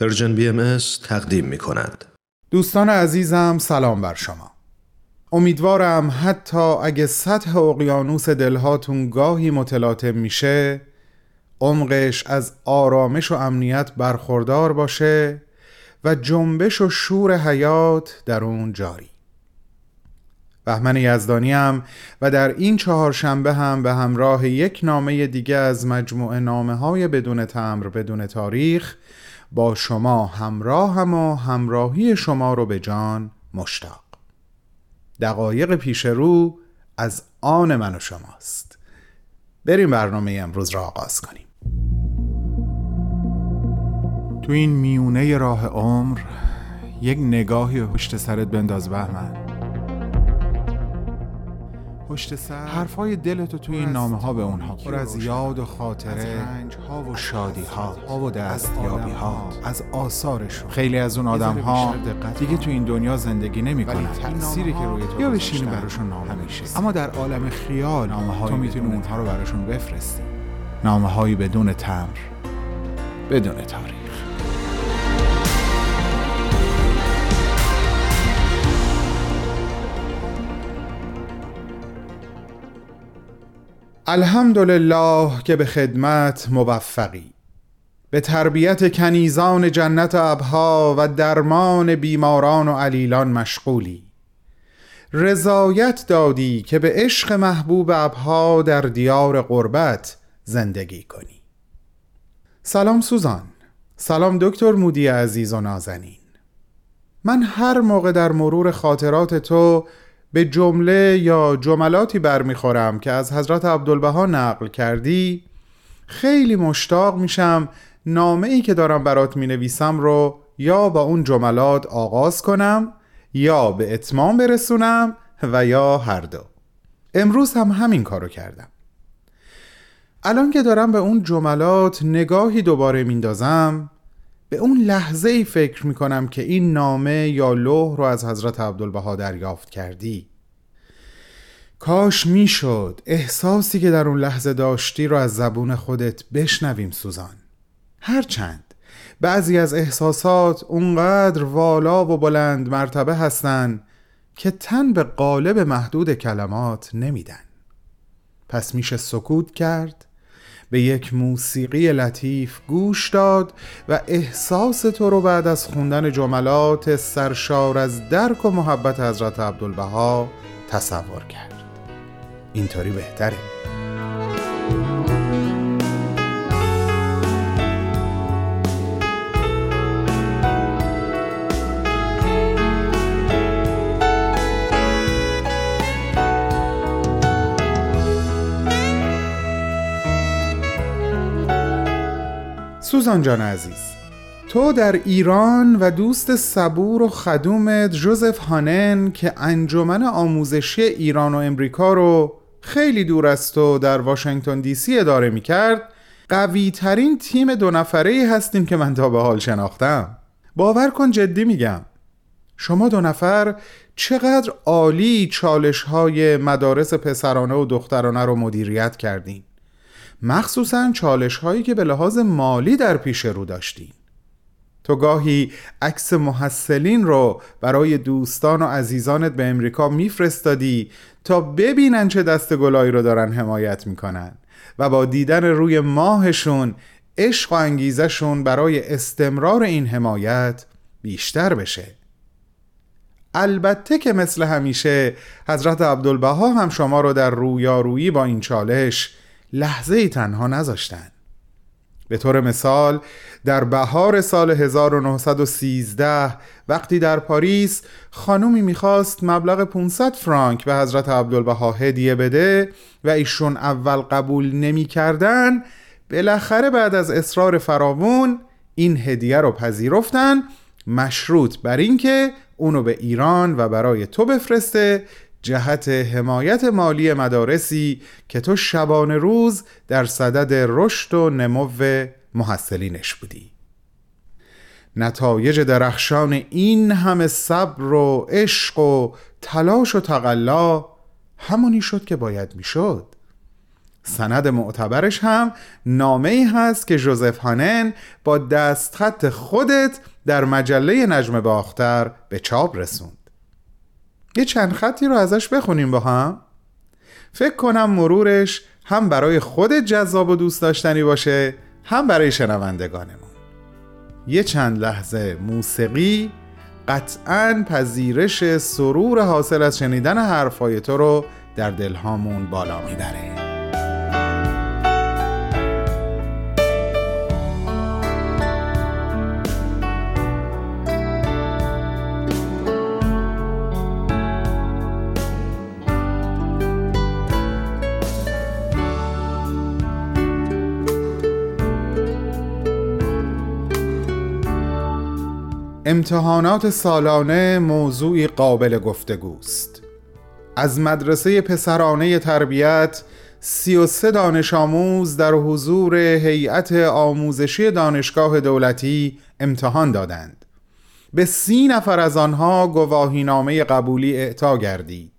پرشین بی ام تقدیم می کند. دوستان عزیزم سلام بر شما امیدوارم حتی اگه سطح اقیانوس دلهاتون گاهی متلاطم میشه عمقش از آرامش و امنیت برخوردار باشه و جنبش و شور حیات در اون جاری بهمن یزدانی هم و در این چهارشنبه هم به همراه یک نامه دیگه از مجموعه نامه های بدون تمبر بدون تاریخ با شما همراه هم و همراهی شما رو به جان مشتاق. دقایق پیش رو از آن من و شماست. بریم برنامه امروز را آغاز کنیم. تو این میونه راه عمر یک نگاهی پشت سرت بنداز بهمن. پشت سر. حرفای دلتو توی این نامه ها به اونها پر از یاد و خاطره ها و شادی ها و دستیابی ها از آثارشون. خیلی از اون آدم ها دیگه تو این دنیا زندگی نمی‌کنن تأثیری که روی تو یا بشینی براشون نامه میشه اما در عالم خیال نامه تو می‌تونی اونها رو براشون بفرستی. نامه هایی بدون تمر بدون تاریخ. الحمدلله که به خدمت موفقی به تربیت کنیزان جنت ابها و درمان بیماران و علیلان مشغولی. رضایت دادی که به عشق محبوب ابها در دیار قربت زندگی کنی. سلام سوزان. سلام دکتر مودی عزیز و نازنین. من هر موقع در مرور خاطرات تو به جمله یا جملاتی برمیخورم که از حضرت عبدالبها نقل کردی خیلی مشتاق میشم نامه ای که دارم برات می نویسم رو یا با اون جملات آغاز کنم یا به اتمام برسونم و یا هر دو. امروز هم همین کارو کردم. الان که دارم به اون جملات نگاهی دوباره میندازم به اون لحظه ای فکر می کنم که این نامه یا لوح رو از حضرت عبدالبها دریافت کردی. کاش می‌شد احساسی که در اون لحظه داشتی رو از زبون خودت بشنویم سوزان. هرچند بعضی از احساسات اونقدر والا و بلند مرتبه هستن که تن به قالب محدود کلمات نمیدن. پس میشه سکوت کرد به یک موسیقی لطیف گوش داد و احساس تو رو بعد از خوندن جملات سرشار از درک و محبت حضرت عبدالبها تصور کرد. اینطوری بهتره. سوزان جان عزیز تو در ایران و دوست صبور و خدومت جوزف هانن که انجمن آموزشی ایران و امریکا رو خیلی دور از تو در واشنگتن دی سی اداره می کرد قوی ترین تیم دو نفره هستیم که من تا به حال شناختم. باور کن جدی میگم شما دو نفر چقدر عالی چالش های مدارس پسرانه و دخترانه رو مدیریت کردین. مخصوصا چالش هایی که به لحاظ مالی در پیش رو داشتین. تو گاهی عکس محصلین رو برای دوستان و عزیزانت به امریکا میفرستادی تا ببینن چه دست گلایی رو دارن حمایت می‌کنن و با دیدن روی ماهشون عشق و انگیزشون برای استمرار این حمایت بیشتر بشه. البته که مثل همیشه حضرت عبدالبها هم شما رو در رویارویی با این چالش لحظه تنها نذاشتن. به طور مثال در بهار سال 1913 وقتی در پاریس خانومی می‌خواست مبلغ 500 فرانک به حضرت عبدالبها هدیه بده و ایشون اول قبول نمی‌کردن بالاخره بعد از اصرار فراوون این هدیه رو پذیرفتن مشروط بر اینکه اونو به ایران و برای تو بفرسته جهت حمایت مالی مدارسی که تو شبانه روز در صدد رشد و نمو محصلینش بودی. نتایج درخشان این همه صبر و عشق و تلاش و تقلا همونی شد که باید می‌شد. سند معتبرش هم نامه ای هست که جوزف هانن با دستخط خودت در مجله نجم باختر به چاپ رسوند. یه چند خطی رو ازش بخونیم با هم. فکر کنم مرورش هم برای خودت جذاب و دوست داشتنی باشه هم برای شنوندگانمون. یه چند لحظه موسیقی قطعا پذیرش سرور حاصل از شنیدن حرفای تو رو در دلهامون بالا می‌بره. امتحانات سالانه موضوعی قابل گفتگوست. از مدرسه پسرانه تربیت سی و سه دانش آموز در حضور هیئت آموزشی دانشگاه دولتی امتحان دادند. به سی نفر از آنها گواهینامه قبولی اعطا گردید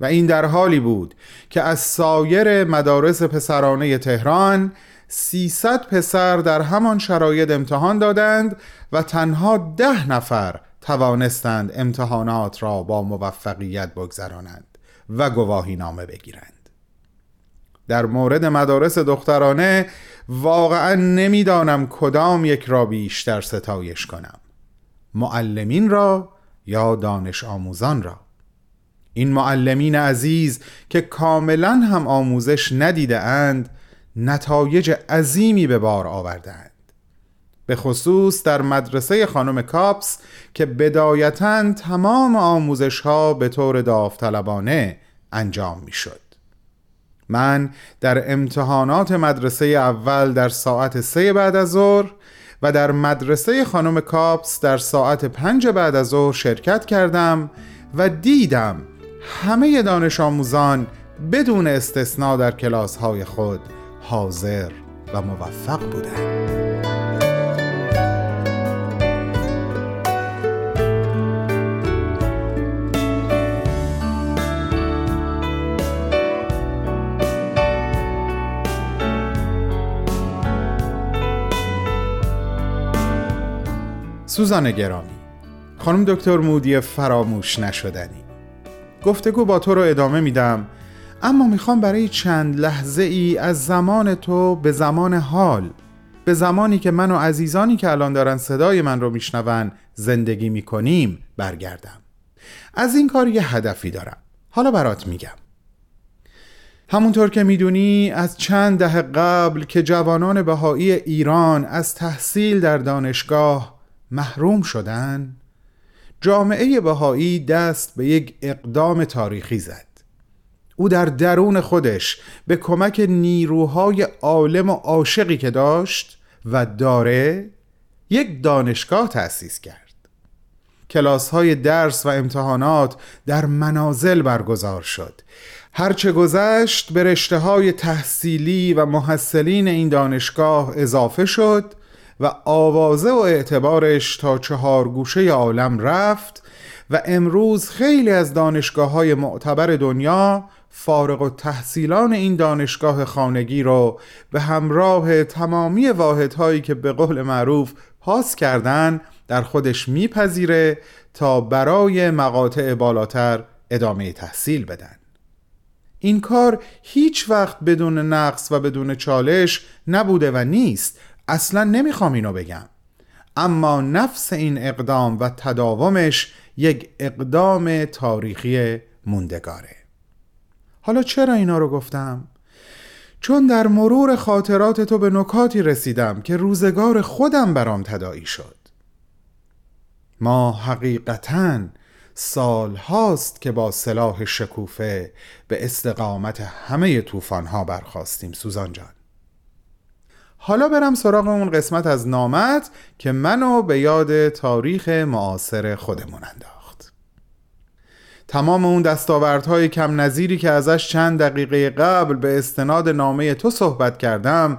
و این در حالی بود که از سایر مدارس پسرانه تهران سیصد پسر در همان شرایط امتحان دادند و تنها ده نفر توانستند امتحانات را با موفقیت بگذرانند و گواهی نامه بگیرند. در مورد مدارس دخترانه واقعا نمی‌دانم کدام یک را بیشتر ستایش کنم. معلمین را یا دانش آموزان را؟ این معلمین عزیز که کاملا هم آموزش ندیده اند نتایج عظیمی به بار آوردند به خصوص در مدرسه خانم کاپس که بدایتا تمام آموزش ها به طور داوطلبانه انجام می شد. من در امتحانات مدرسه اول در ساعت سه بعد از ظهر و در مدرسه خانم کاپس در ساعت پنج بعد از ظهر شرکت کردم و دیدم همه دانش آموزان بدون استثنا در کلاس های خود حاضر و موفق بودند. سوزان گرامی خانم دکتر مودی فراموش نشدنی گفتگو با تو رو ادامه میدم اما می‌خوام برای چند لحظه ای از زمان تو به زمان حال به زمانی که من و عزیزانی که الان دارن صدای من رو میشنون زندگی می‌کنیم برگردم. از این کار یه هدفی دارم. حالا برات میگم. همونطور که می‌دونی از چند دهه قبل که جوانان بهایی ایران از تحصیل در دانشگاه محروم شدن جامعه بهایی دست به یک اقدام تاریخی زد. او در درون خودش به کمک نیروهای عالم و عاشقی که داشت و داره یک دانشگاه تأسیس کرد. کلاس های درس و امتحانات در منازل برگزار شد. هرچه گذشت به رشته های تحصیلی و محصلین این دانشگاه اضافه شد و آوازه و اعتبارش تا چهار گوشه عالم رفت و امروز خیلی از دانشگاه های معتبر دنیا فارغ و تحصیلان این دانشگاه خانگی رو به همراه تمامی واحدهایی که به قول معروف پاس کردن در خودش میپذیره تا برای مقاطع بالاتر ادامه تحصیل بدن. این کار هیچ وقت بدون نقص و بدون چالش نبوده و نیست. اصلا نمی‌خوام اینو بگم. اما نفس این اقدام و تداومش یک اقدام تاریخی موندگاره. حالا چرا اینا رو گفتم؟ چون در مرور خاطرات تو به نکاتی رسیدم که روزگار خودم برام تدایی شد. ما حقیقتا سال هاست که با سلاح شکوفه به استقامت همه طوفان ها برخواستیم سوزان جان. حالا برم سراغ اون قسمت از نامت که منو به یاد تاریخ معاصر خودمون انداخت. تمام اون دستاوردهای کم نظیری که ازش چند دقیقه قبل به استناد نامه تو صحبت کردم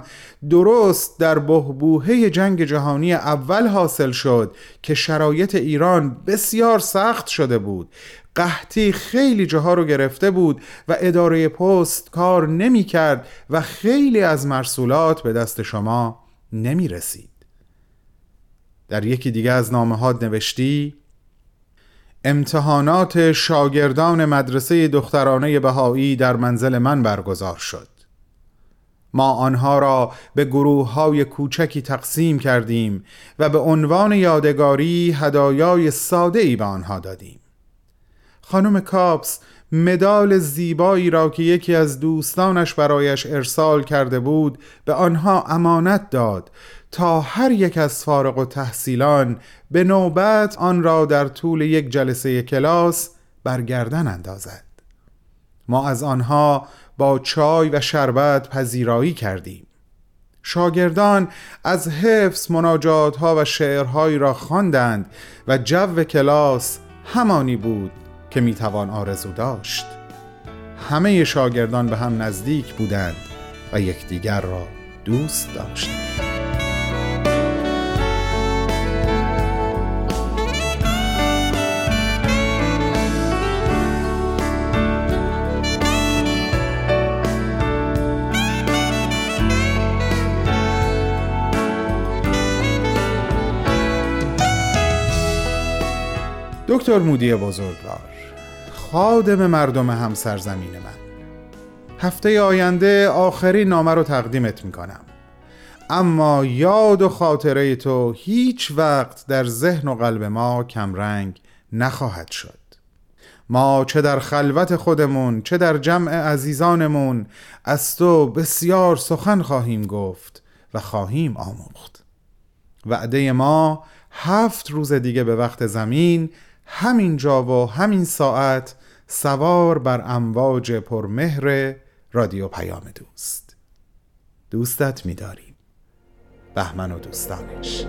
درست در بهبوهه جنگ جهانی اول حاصل شد که شرایط ایران بسیار سخت شده بود. قحطی خیلی جاها رو گرفته بود و اداره پست کار نمی کرد و خیلی از مرسولات به دست شما نمی رسید. در یکی دیگه از نامه ها نوشتی امتحانات شاگردان مدرسه دخترانه بهایی در منزل من برگزار شد. ما آنها را به گروه های کوچکی تقسیم کردیم و به عنوان یادگاری هدایای ساده ای به آنها دادیم. خانم کاپس مدال زیبایی را که یکی از دوستانش برایش ارسال کرده بود به آنها امانت داد تا هر یک از فارغ و تحصیلان به نوبت آن را در طول یک جلسه کلاس برگردن اندازد. ما از آنها با چای و شربت پذیرایی کردیم. شاگردان از حفظ مناجات ها و شعرهایی را خواندند و جو کلاس همانی بود که می‌توان آرزو داشت. همه شاگردان به هم نزدیک بودند و یکدیگر را دوست داشتند. دکتر مودی بزرگوار خادم مردم هم سرزمین من. هفته آینده آخرین نامه رو تقدیمت می‌کنم. اما یاد و خاطره تو هیچ وقت در ذهن و قلب ما کمرنگ نخواهد شد. ما چه در خلوت خودمون چه در جمع عزیزانمون از تو بسیار سخن خواهیم گفت و خواهیم آموخت. وعده ما هفت روز دیگه به وقت زمین همین جا و همین ساعت سوار بر امواج پرمهر رادیو پیام دوست. دوستت می‌داریم. بهمن و دوستانش.